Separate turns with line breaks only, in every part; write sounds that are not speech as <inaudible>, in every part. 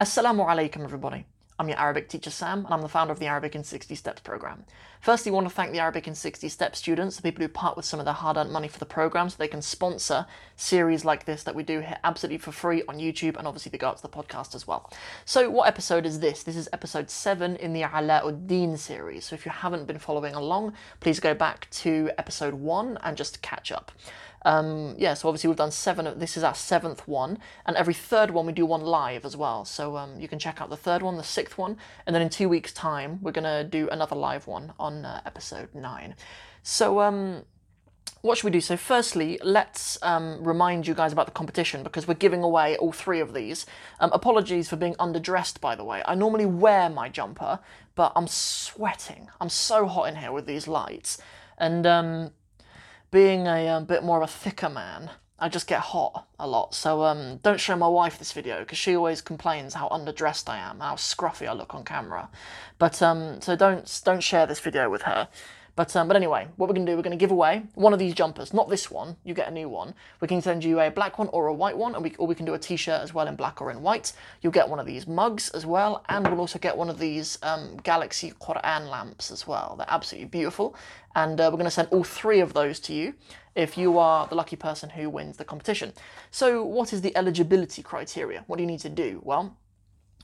Assalamu alaikum, everybody. I'm your Arabic teacher Sam, and I'm the founder of the Arabic in 60 Steps program. Firstly, I want to thank the Arabic in 60 Steps students, the people who part with some of their hard earned money for the program so they can sponsor series like this that we do here absolutely for free on YouTube and obviously they go to the podcast as well. So, what episode is this? This is episode 7 in the Alauddin series. So, if you haven't been following along, please go back to episode 1 and just catch up. Um, yeah, so obviously we've done seven. This is our seventh one, and every third one we do one live as well. So um, you can check out the third one, the sixth one, and then in two weeks' time we're gonna do another live one on uh, episode nine. So um, what should we do? So firstly, let's um, remind you guys about the competition because we're giving away all three of these. Um, apologies for being underdressed, by the way. I normally wear my jumper, but I'm sweating. I'm so hot in here with these lights, and um, being a um, bit more of a thicker man, I just get hot a lot. So um, don't show my wife this video because she always complains how underdressed I am, how scruffy I look on camera. But um, so don't don't share this video with her. But um, but anyway, what we're gonna do, we're gonna give away one of these jumpers, not this one. You get a new one. We can send you a black one or a white one, and we or we can do a t-shirt as well in black or in white. You'll get one of these mugs as well, and we'll also get one of these um, Galaxy Quran lamps as well. They're absolutely beautiful, and uh, we're gonna send all three of those to you if you are the lucky person who wins the competition. So, what is the eligibility criteria? What do you need to do? Well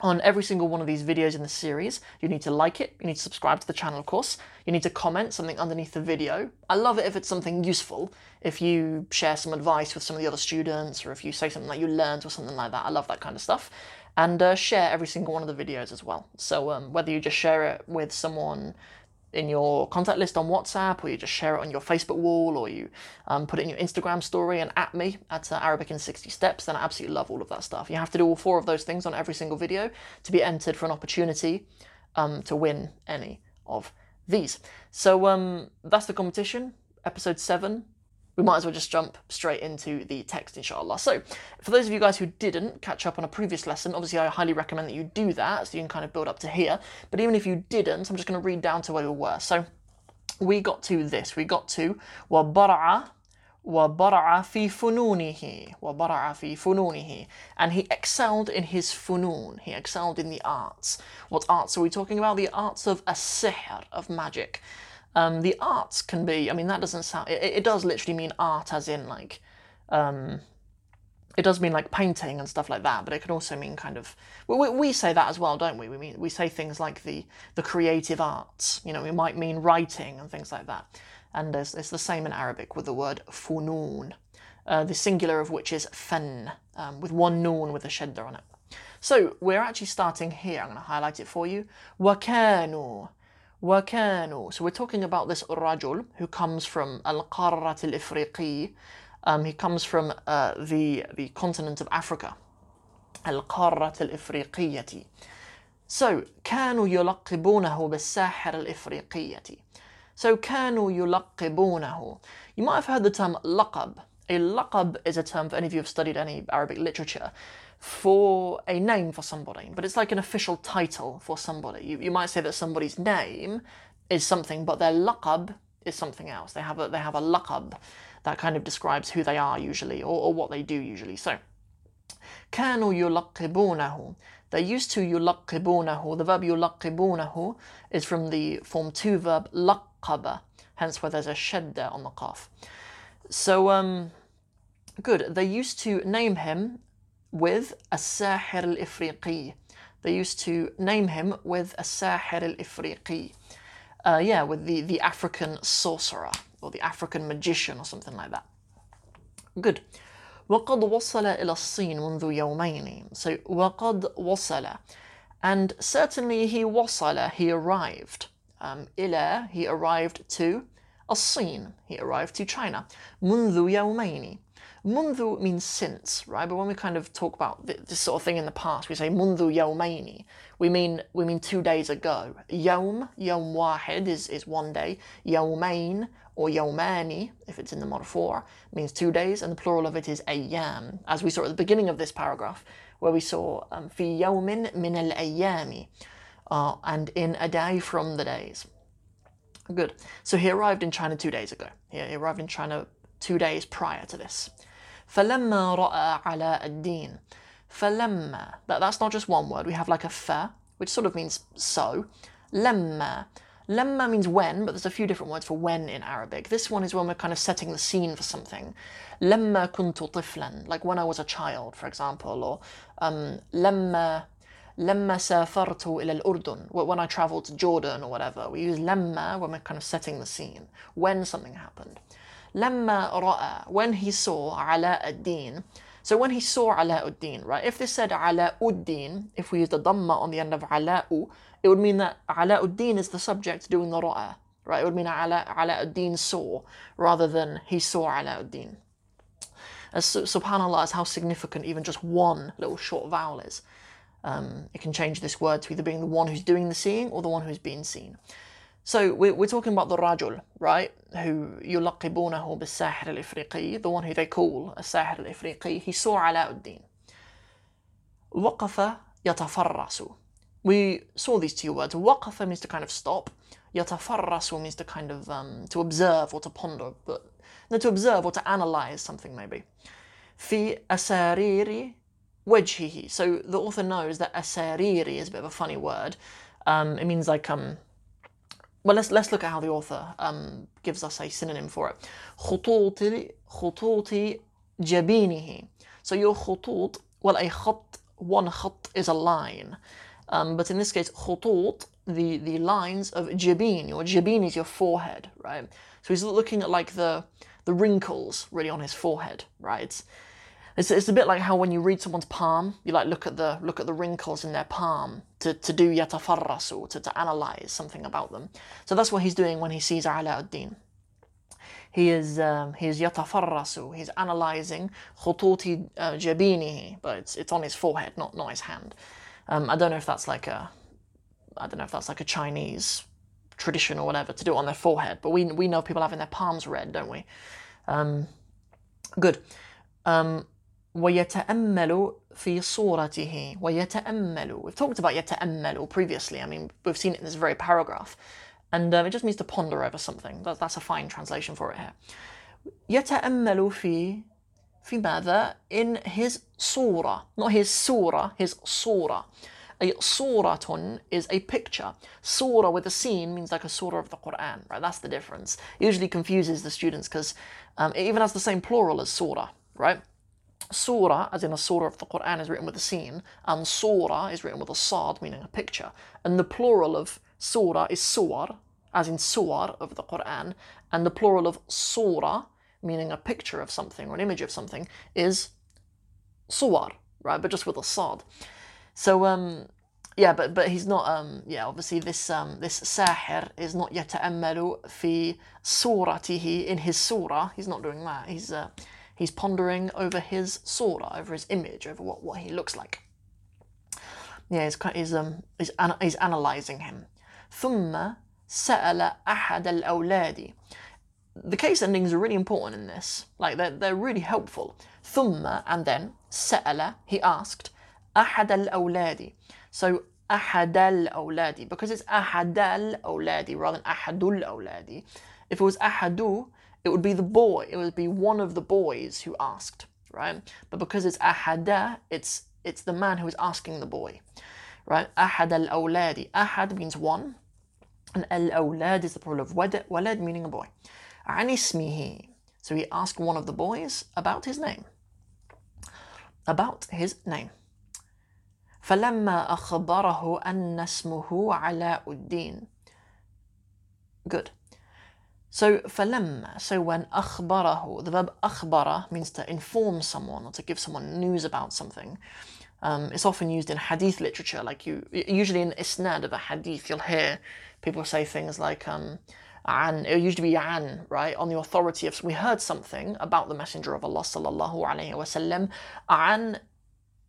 on every single one of these videos in the series. You need to like it, you need to subscribe to the channel, of course. You need to comment something underneath the video. I love it if it's something useful, if you share some advice with some of the other students, or if you say something that you learned or something like that. I love that kind of stuff. And uh, share every single one of the videos as well. So um, whether you just share it with someone in your contact list on WhatsApp, or you just share it on your Facebook wall, or you um, put it in your Instagram story and at me at uh, Arabic in 60 Steps, then I absolutely love all of that stuff. You have to do all four of those things on every single video to be entered for an opportunity um, to win any of these. So um, that's the competition, episode 7 we might as well just jump straight into the text, inshallah. So, for those of you guys who didn't catch up on a previous lesson, obviously I highly recommend that you do that so you can kind of build up to here. But even if you didn't, I'm just going to read down to where we were. So, we got to this. We got to وَبَرَعَ وَبَرَعَ فِي فُنُونِهِ وَبَرَعَ فِي فُنُونِهِ And he excelled in his funun. He excelled in the arts. What arts are we talking about? The arts of as-sihr, of magic. Um, the arts can be, I mean, that doesn't sound, it, it does literally mean art as in like, um, it does mean like painting and stuff like that, but it can also mean kind of, we, we say that as well, don't we? We mean, we say things like the, the creative arts, you know, it might mean writing and things like that. And it's, it's the same in Arabic with the word funun, uh, the singular of which is fen, um, with one noon with a shadda on it. So we're actually starting here. I'm going to highlight it for you. Wakanu. وكانوا so we're talking about this rajul who comes from al-qarrat al-ifriqi um, he comes from uh, the the continent of Africa al-qarrat al-ifriqiyati so كانوا يلقبونه بالساحر الإفريقية so كانوا يلقبونه you might have heard the term laqab a laqab is a term for any of you who have studied any Arabic literature for a name for somebody, but it's like an official title for somebody. You, you might say that somebody's name is something, but their laqab is something else. They have a they have a laqab that kind of describes who they are usually or, or what they do usually. So كانوا يلقبونه they used to يلقبونه. The verb يلقبونه is from the form two verb لقب, hence where there's a shadda on the qaf. So um, good. They used to name him with الساحر الإفريقي. They used to name him with الساحر الإفريقي. Uh, yeah, with the, the African sorcerer or the African magician or something like that. Good. وقد وصل إلى الصين منذ يومين. So وقد وصل. And certainly he وصل, he arrived. Um, إلى, he arrived to الصين. He arrived to China. منذ يومين. Mundu means since, right? But when we kind of talk about this sort of thing in the past, we say mundu yawmaini. We mean we mean two days ago. Yawm, yawm wahid is, is one day. Yawmain or yawmani, if it's in the marfu', means two days, and the plural of it is ayyam, as we saw at the beginning of this paragraph, where we saw um, fi yawmin min al ayyami, uh, and in a day from the days. Good. So he arrived in China two days ago. He arrived in China two days prior to this. فلما رأى علاء الدين فلما. That, that's not just one word. We have like a fa, which sort of means so. لما. Lemma means when, but there's a few different words for when in Arabic. This one is when we're kind of setting the scene for something. لما كنت طفلا, like when I was a child, for example, or um, لما لما سافرت إلى الأردن, when I traveled to Jordan or whatever. We use لما when we're kind of setting the scene, when something happened. لما رأى, when he saw علاء الدين. So when he saw Alauddin, right, if this said Alauddin, if we used a dhamma on the end of Ala'u, it would mean that Alauddin is the subject doing the ra'a, right? It would mean Ala, Alauddin saw, rather than he saw Alauddin. As subhanAllah is how significant even just one little short vowel is. Um, it can change this word to either being the one who's doing the seeing or the one who's being seen. So we're, we're talking about the rajul, right? Who يلقبونه بالساحر الإفريقي, the one who they call a sahir al-Ifriqi. He saw Alauddin. وقف يتفرس. We saw these two words. وقف means to kind of stop. يتفرس means to kind of um, to observe or to ponder, but no, to observe or to analyze something maybe. في أسارير وجهه. So the author knows that أساريري is a bit of a funny word. Um, it means like um, well, let's let's look at how the author um, gives us a synonym for it. خطوط خطوط جبينه. So your خطوط, well, a خط, one خط is a line, um, but in this case, خطوط, the the lines of jabin. Your jabin is your forehead, right? So he's looking at like the the wrinkles really on his forehead, right? It's, it's a bit like how when you read someone's palm, you like look at the look at the wrinkles in their palm to, to do yatafarrasu, to, to analyze something about them. So that's what he's doing when he sees Alauddin. He is um, he is yatafarrasu. He's analyzing khututi uh, jabinihi, but it's it's on his forehead, not not his hand. Um, I don't know if that's like a I don't know if that's like a Chinese tradition or whatever to do it on their forehead, but we we know people having their palms read, don't we? Um, good. Um, ويتأمل في صورته ويتأمل we've talked about يتأمل previously I mean we've seen it in this very paragraph and um, it just means to ponder over something that, that's a fine translation for it here يتأمل في في ماذا in his surah, not his surah his surah. a suratun is a picture. Surah with a sin means like a surah of the Quran, right? That's the difference. It usually confuses the students because um, it even has the same plural as surah, right? Surah, as in a surah of the Quran, is written with a sin, and surah is written with a sad, meaning a picture. And the plural of surah is suwar, as in suwar of the Quran, and the plural of surah, meaning a picture of something or an image of something, is suwar, right? But just with a sad. So, um, yeah, but but he's not. Um, yeah, obviously this um, this sahir is not yata'ammalu fi suratihi in his surah. He's not doing that. He's uh, He's pondering over his surah, over his image, over what, what he looks like. Yeah, he's, he's, um, he's, he's analyzing him. ثم سأل أحد الأولاد the case endings are really important in this. Like they're, they're really helpful. ثم and then سأل he asked أحد الأولاد. So أحد الأولاد because it's أحد الأولاد rather than أحد الأولاد. If it was أحد it would be the boy, it would be one of the boys who asked, right? But because it's ahada, it's it's the man who is asking the boy, right? Ahad al awladi. Ahad means one, and al awlad is the plural of walad, walad meaning a boy. An ismihi. So he asked one of the boys about his name. About his name. فلما أخبره أن اسمه علاء الدين. Good. So فلما, so when أخبره, the verb أخبر means to inform someone or to give someone news about something. Um, it's often used in hadith literature, like you usually in isnad of a hadith, you'll hear people say things like um, an, it used to be an, right, on the authority of we heard something about the Messenger of Allah sallallahu alaihi wasallam, an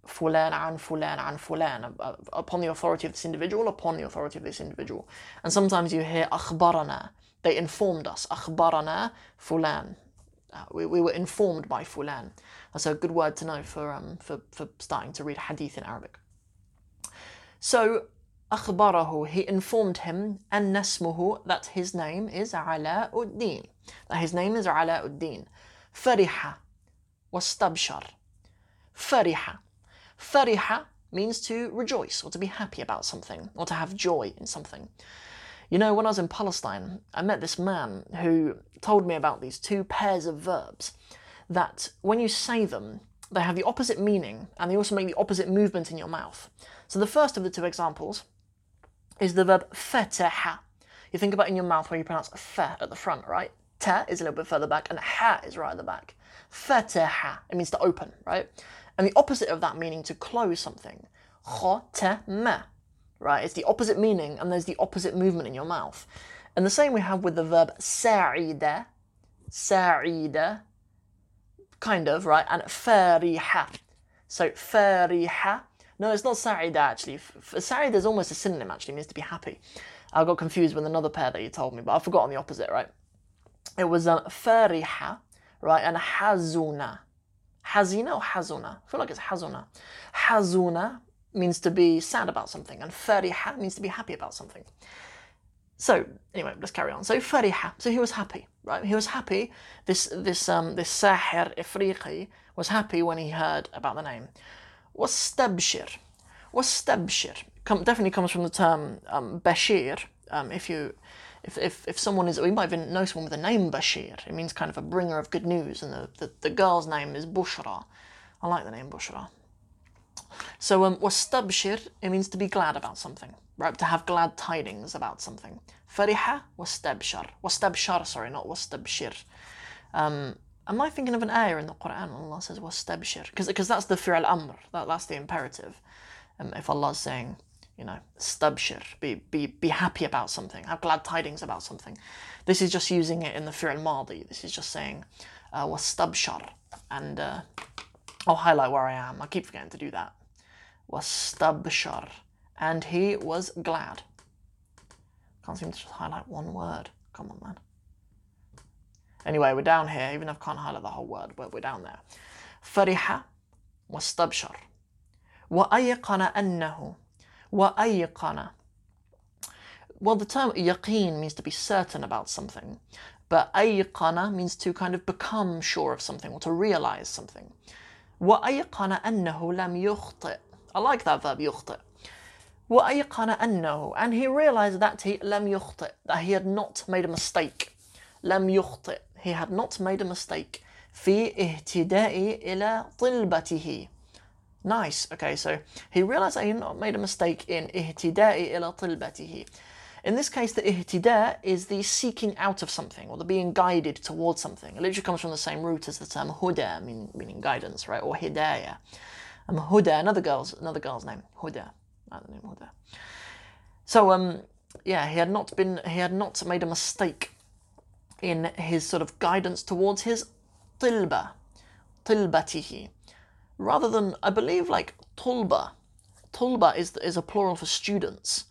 fulan an fulan an fulan upon the authority of this individual, upon the authority of this individual. And sometimes you hear أخبرنا they informed us. أخبرنا فلان. Uh, we, we were informed by fulan. That's a good word to know for, um, for, for starting to read hadith in Arabic. So, أخبره, he informed him, أن اسمه, that his name is علاء الدين. That his name is علاء الدين. فرح واستبشر. فرح. Fariha means to rejoice or to be happy about something or to have joy in something. You know, when I was in Palestine, I met this man who told me about these two pairs of verbs that when you say them, they have the opposite meaning and they also make the opposite movement in your mouth. So the first of the two examples is the verb fataha. You think about in your mouth where you pronounce fa at the front, right? Ta is a little bit further back and ha is right at the back. Fataha, it means to open, right? And the opposite of that meaning to close something. Khotama, right? It's the opposite meaning and there's the opposite movement in your mouth. And the same we have with the verb sa'ida, sa'ida, kind of, right? And fariha. So fariha. No, it's not sa'ida actually. Sa'ida is almost a synonym actually, it means to be happy. I got confused with another pair that you told me, but I've forgotten the opposite, right? It was um, fariha, right? And hazuna. Hazina or hazuna? I feel like it's hazuna. Hazuna means to be sad about something, and fariha means to be happy about something. So anyway, let's carry on. So fariha, so he was happy, right? He was happy. This this um this sahir ifriqi was happy when he heard about the name. Wastabshir, wastabshir come, definitely comes from the term um, bashir. Um, if you if, if, if someone is, we might even know someone with the name Bashir. It means kind of a bringer of good news, and the, the, the girl's name is Bushra. I like the name Bushra. So, um, wastabshir, it means to be glad about something, right? To have glad tidings about something. Fariha, wastabshar. Wastabshar, sorry, not wastabshir. Um, am I thinking of an ayah in the Quran when Allah says wastabshir? Because that's the fi'al amr, that, that's the imperative. Um, if Allah is saying, you know, stabshir, be, be, be happy about something, have glad tidings about something. This is just using it in the fi'al madi. This is just saying, uh, wastabshar. And uh, I'll highlight where I am. I keep forgetting to do that Wastabshar. And he was glad. Can't seem to just highlight one word. Come on, man. Anyway, we're down here, even if I can't highlight the whole word, but we're down there. فرح واستبشر وأيقن أنه وأيقن Well, the term yaqeen means to be certain about something, but أيقن means to kind of become sure of something or to realize something. وأيقن أنه لم يخطئ I like that verb يخطئ وأيقن أنه and he realized that he لم يخطئ that he had not made a mistake لم يخطئ he had not made a mistake في اهتداء إلى طلبته Nice. Okay, so he realized that he not made a mistake in ihtida'i ila tilbatihi. In this case, the ihtida is the seeking out of something or the being guided towards something. It literally comes from the same root as the term huda, mean, meaning guidance, right? Or hidayah. Um, huda, another girl's another girl's name, huda. Another name, huda. So um, yeah, he had not been he had not made a mistake in his sort of guidance towards his tilba, tilbatihi rather than I believe like tulba. Tulba is is a plural for students.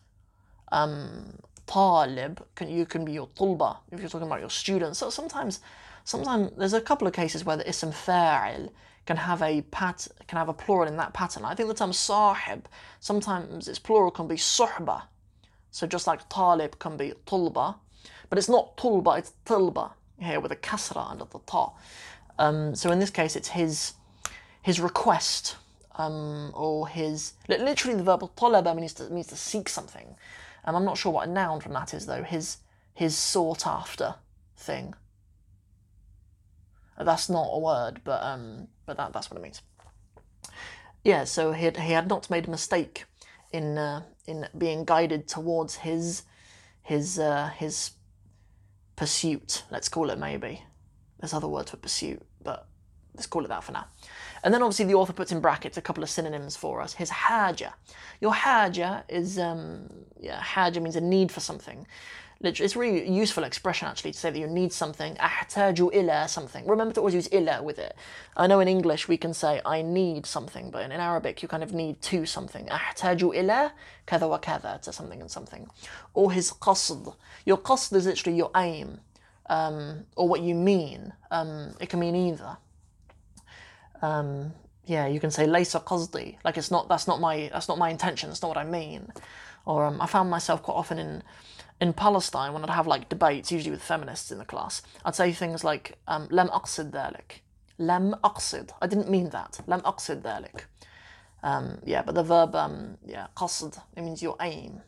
Um, talib can you can be your tulba if you're talking about your students. So sometimes, sometimes there's a couple of cases where the ism fa'il can have a pat can have a plural in that pattern. I think the term sahib sometimes its plural can be suhba. So just like talib can be tulba, but it's not tulba, it's tilba here with a kasra under the ta. Um, so in this case, it's his his request um, or his literally the verb talaba means to means to seek something. Um, I'm not sure what a noun from that is though. His his sought after thing. That's not a word, but um, but that that's what it means. Yeah, so he had, he had not made a mistake in uh, in being guided towards his his uh, his pursuit. Let's call it maybe. There's other words for pursuit, but let's call it that for now. And then obviously the author puts in brackets a couple of synonyms for us. His haja. Your haja is, um, yeah, haja means a need for something. It's a really useful expression actually to say that you need something. Ahtaju ila something. Remember to always use ila with it. I know in English we can say I need something, but in, in Arabic you kind of need to something. Ila kada wa kada to something and something. Or his qasd. Your qasd is literally your aim. Um, or what you mean. Um, it can mean either um, yeah, you can say laysa qasdi, like it's not that's not my that's not my intention, that's not what I mean. Or um, I found myself quite often in in Palestine when I'd have like debates, usually with feminists in the class, I'd say things like "Lam aqsid ذلك," "Lam aqsid," I didn't mean that. "Lam aqsid ذلك." Um, yeah, but the verb, um, yeah, qasd, it means your aim.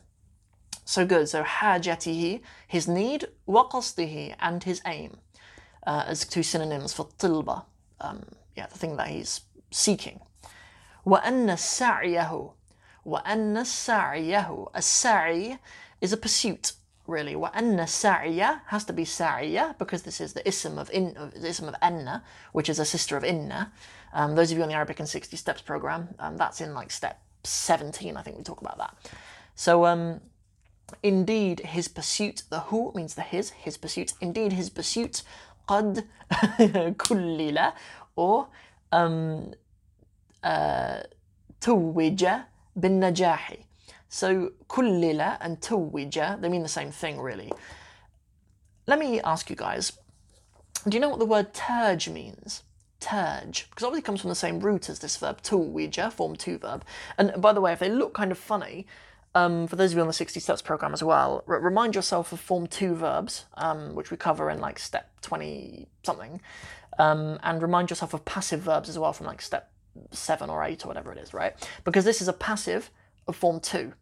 So good. So hajatihi, his need, wa qasdihi, and his aim, uh, as two synonyms for tilba. Um, yeah, the thing that he's seeking. وأن سعيه وأن سعيه السعي is a pursuit really. Wa anna has to be sa'ya because this is the ism of in of, the ism of anna, which is a sister of inna. Um, those of you on the Arabic in 60 Steps program, um, that's in like step 17, I think we talk about that. So, um, indeed, his pursuit, the who means the his, his pursuit, indeed, his pursuit, qad <laughs> kullila, or um, uh, bin najahi. So kullila and tawija, they mean the same thing really. Let me ask you guys, do you know what the word turj means? Turj, because obviously comes from the same root as this verb tawija, form two verb. And by the way, if they look kind of funny, um, for those of you on the 60 steps program as well, r- remind yourself of form two verbs, um, which we cover in like step 20 something, um, and remind yourself of passive verbs as well from like step seven or eight or whatever it is, right? Because this is a passive form two,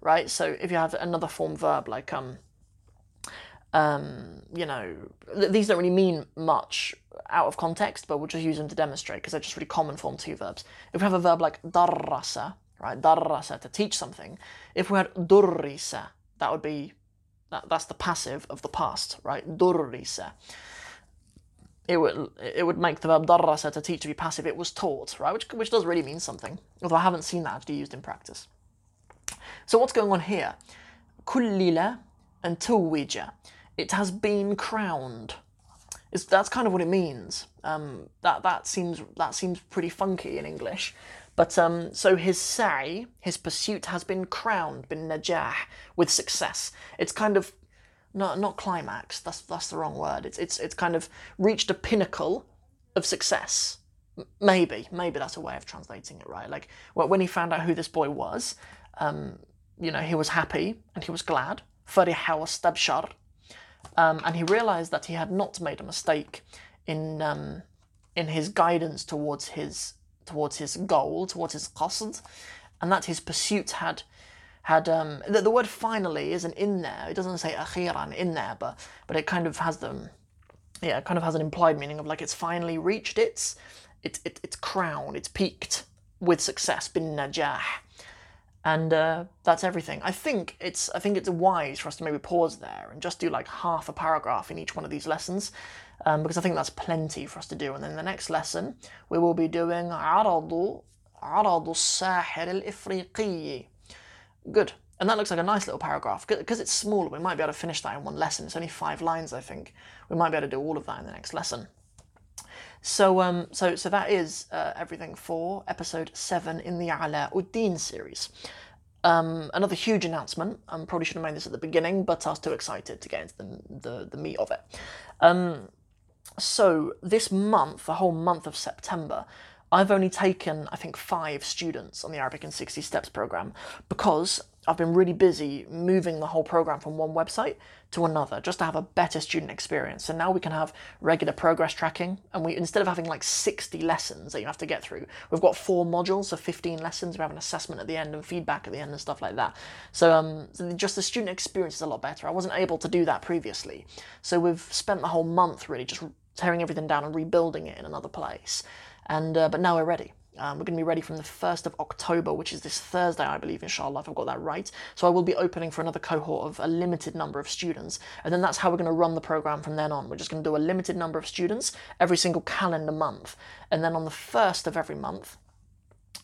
right? So if you have another form verb like, um, um, you know, th- these don't really mean much out of context, but we'll just use them to demonstrate because they're just really common form two verbs. If we have a verb like darrasa, right? Darrasa, to teach something. If we had durrisa, that would be, that, that's the passive of the past, right? Durrisa. It would, it would make the verb darrasa to teach to be passive. It was taught, right? Which, which does really mean something, although I haven't seen that actually used in practice. So what's going on here? Kullila and tuwija. It has been crowned. It's, that's kind of what it means. Um, that that seems that seems pretty funky in English. But um, so his say, his pursuit, has been crowned, been najah, with success. It's kind of not not climax. That's that's the wrong word. It's it's it's kind of reached a pinnacle of success. M- Maybe maybe that's a way of translating it, right? Like wh- when he found out who this boy was, um, you know, he was happy and he was glad. فرح واستبشر. Um, and he realized that he had not made a mistake in um, in his guidance towards his towards his goal, towards his qasd, and that his pursuit had had um, the, the word finally isn't in there. It doesn't say akhiran in there, but but it kind of has them. Yeah, it kind of has an implied meaning of like it's finally reached its its its, its crown, it's peaked with success, bin najah and uh, that's everything. I think it's I think it's wise for us to maybe pause there and just do like half a paragraph in each one of these lessons, um, because I think that's plenty for us to do. And then the next lesson we will be doing عرض الساحر الإفريقي. Good. And that looks like a nice little paragraph. Because it's smaller, we might be able to finish that in one lesson. It's only five lines, I think. We might be able to do all of that in the next lesson. So, um, so, so that is uh, everything for episode seven in the Alauddin series. Um, another huge announcement. I um, probably should have made this at the beginning, but I was too excited to get into the the, the meat of it. Um, so this month, the whole month of September, I've only taken I think five students on the Arabic in 60 Steps program because I've been really busy moving the whole program from one website to another just to have a better student experience. And now we can have regular progress tracking and we instead of having like 60 lessons that you have to get through, we've got four modules of 15 lessons. We have an assessment at the end and feedback at the end and stuff like that. So um so just the student experience is a lot better. I wasn't able to do that previously. So we've spent the whole month really just tearing everything down and rebuilding it in another place. And uh, but now we're ready. Um, we're going to be ready from the 1st of October, which is this Thursday, I believe, inshallah, if I've got that right. So I will be opening for another cohort of a limited number of students. And then that's how we're going to run the program from then on. We're just going to do a limited number of students every single calendar month. And then on the 1st of every month,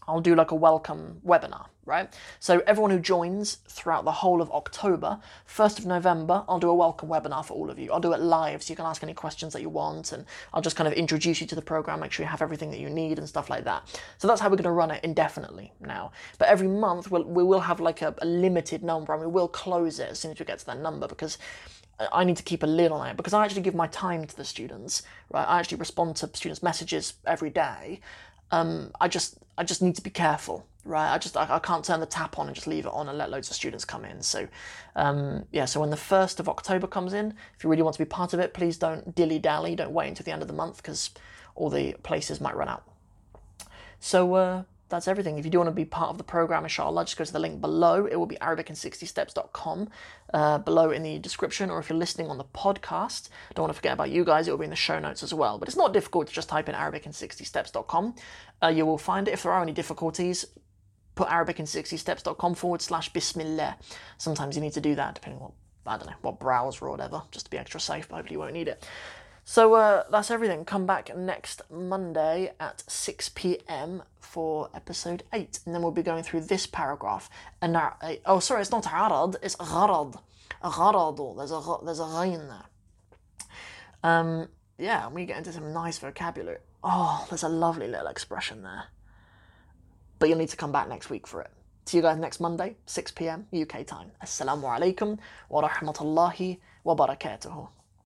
I'll do like a welcome webinar, right? So everyone who joins throughout the whole of October, 1st of November, I'll do a welcome webinar for all of you. I'll do it live so you can ask any questions that you want and I'll just kind of introduce you to the program, make sure you have everything that you need and stuff like that. So that's how we're going to run it indefinitely now. But every month we'll, we will have like a, a limited number and we will close it as soon as we get to that number because I need to keep a lid on it because I actually give my time to the students, right? I actually respond to students' messages every day. Um, I just I just need to be careful, right? I just I, I, can't turn the tap on and just leave it on and let loads of students come in. So um, yeah, so when the first of October comes in, if you really want to be part of it, please don't dilly dally, don't wait until the end of the month because all the places might run out. So uh, that's everything. If you do want to be part of the program, inshallah, just go to the link below. It will be arabic60steps.com uh, below in the description. Or if you're listening on the podcast, don't want to forget about you guys, it will be in the show notes as well. But it's not difficult to just type in arabic60steps.com. Uh, you will find it. If there are any difficulties, put arabic60steps.com forward slash bismillah. Sometimes you need to do that, depending on what, I don't know, what browser or whatever, just to be extra safe, but hopefully you won't need it. So uh, that's everything. Come back next Monday at 6 p.m. for episode 8. And then we'll be going through this paragraph. And uh, oh, sorry, it's not arad, it's gharad. Gharadu. There's a, there's a ghayn there. Um, yeah, we get into some nice vocabulary. Oh, there's a lovely little expression there. But you'll need to come back next week for it. See you guys next Monday, 6 p.m. UK time. Assalamu alaikum wa rahmatullahi wa barakatuhu.